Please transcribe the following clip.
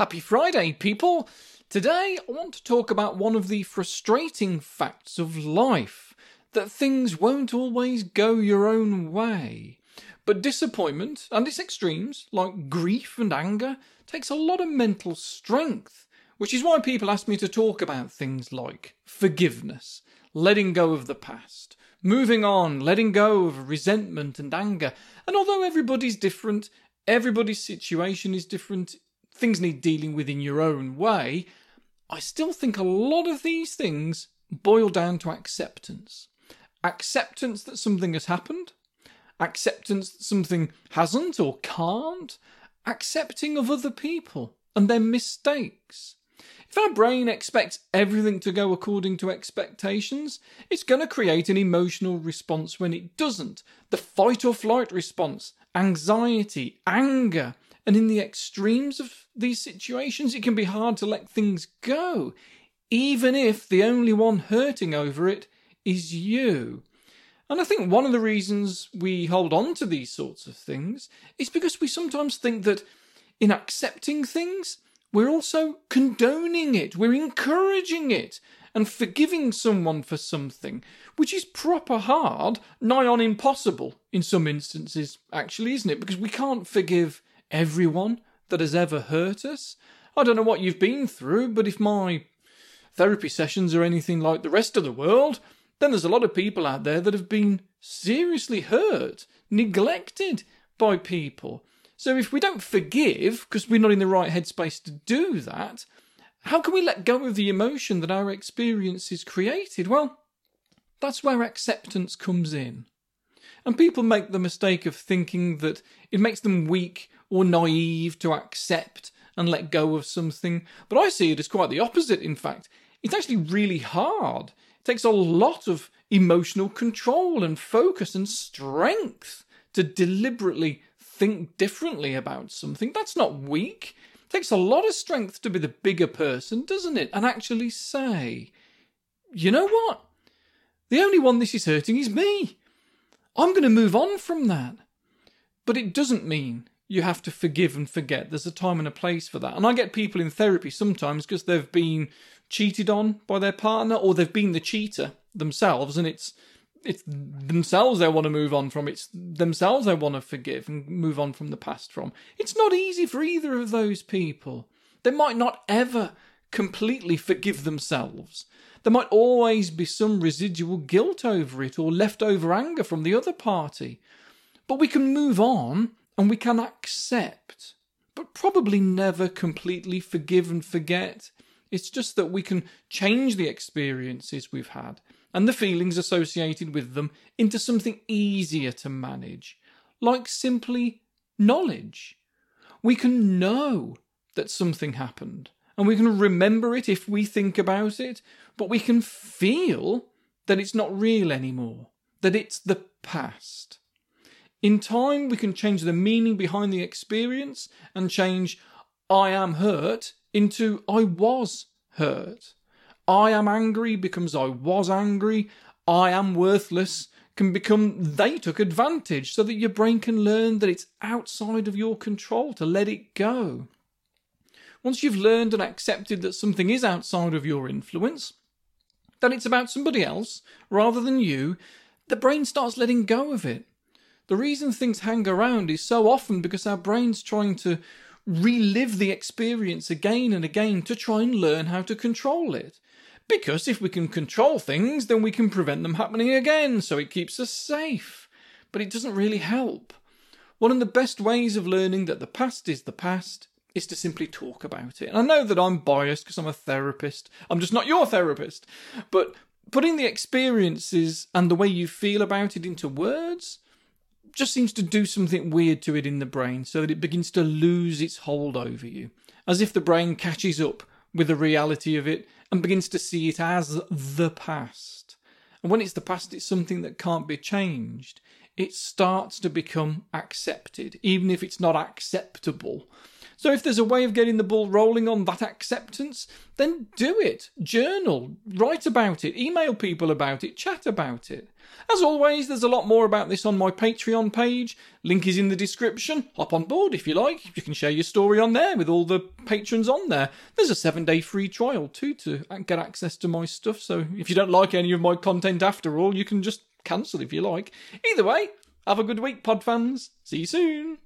Happy Friday, people! Today I want to talk about one of the frustrating facts of life that things won't always go your own way. But disappointment and its extremes, like grief and anger, takes a lot of mental strength, which is why people ask me to talk about things like forgiveness, letting go of the past, moving on, letting go of resentment and anger. And although everybody's different, everybody's situation is different, things need dealing with in your own way, I still think a lot of these things boil down to acceptance. Acceptance that something has happened, acceptance that something hasn't or can't, accepting of other people and their mistakes. If our brain expects everything to go according to expectations, it's going to create an emotional response when it doesn't. The fight or flight response, anxiety, anger, and in the extremes of these situations, it can be hard to let things go, even if the only one hurting over it is you. And I think one of the reasons we hold on to these sorts of things is because we sometimes think that in accepting things, we're also condoning it, we're encouraging it, and forgiving someone for something, which is proper hard, nigh on impossible in some instances, actually, isn't it? Because we can't forgive everyone that has ever hurt us. I don't know what you've been through, but if my therapy sessions are anything like the rest of the world, then there's a lot of people out there that have been seriously hurt, neglected by people. So if we don't forgive, because we're not in the right headspace to do that, how can we let go of the emotion that our experience has created? Well, that's where acceptance comes in. And people make the mistake of thinking that it makes them weak or naive to accept and let go of something. But I see it as quite the opposite, in fact. It's actually really hard. It takes a lot of emotional control and focus and strength to deliberately think differently about something. That's not weak. It takes a lot of strength to be the bigger person, doesn't it? And actually say, you know what? The only one this is hurting is me. I'm going to move on from that. But it doesn't mean you have to forgive and forget. There's a time and a place for that. And I get people in therapy sometimes because they've been cheated on by their partner or they've been the cheater themselves and it's it's themselves they want to move on from. It's themselves they want to forgive and move on from the past from. It's not easy for either of those people. They might not ever completely forgive themselves. There might always be some residual guilt over it or leftover anger from the other party. But we can move on and we can accept, but probably never completely forgive and forget. It's just that we can change the experiences we've had and the feelings associated with them into something easier to manage, like simply knowledge. We can know that something happened and we can remember it if we think about it, but we can feel that it's not real anymore, that it's the past. In time, we can change the meaning behind the experience and change I am hurt into I was hurt. I am angry becomes I was angry. I am worthless can become they took advantage so that your brain can learn that it's outside of your control to let it go. Once you've learned and accepted that something is outside of your influence, that it's about somebody else rather than you, the brain starts letting go of it. The reason things hang around is so often because our brain's trying to relive the experience again and again to try and learn how to control it. Because if we can control things, then we can prevent them happening again, so it keeps us safe. But it doesn't really help. One of the best ways of learning that the past is the past is to simply talk about it. And I know that I'm biased because I'm a therapist. I'm just not your therapist. But putting the experiences and the way you feel about it into words just seems to do something weird to it in the brain so that it begins to lose its hold over you, as if the brain catches up with the reality of it and begins to see it as the past. And when it's the past, it's something that can't be changed. It starts to become accepted, even if it's not acceptable. So if there's a way of getting the ball rolling on that acceptance, then do it. Journal, write about it, email people about it, chat about it. As always, there's a lot more about this on my Patreon page. Link is in the description. Hop on board if you like. You can share your story on there with all the patrons on there. There's a seven day free trial too to get access to my stuff. So if you don't like any of my content after all, you can just cancel if you like. Either way, have a good week, pod fans. See you soon.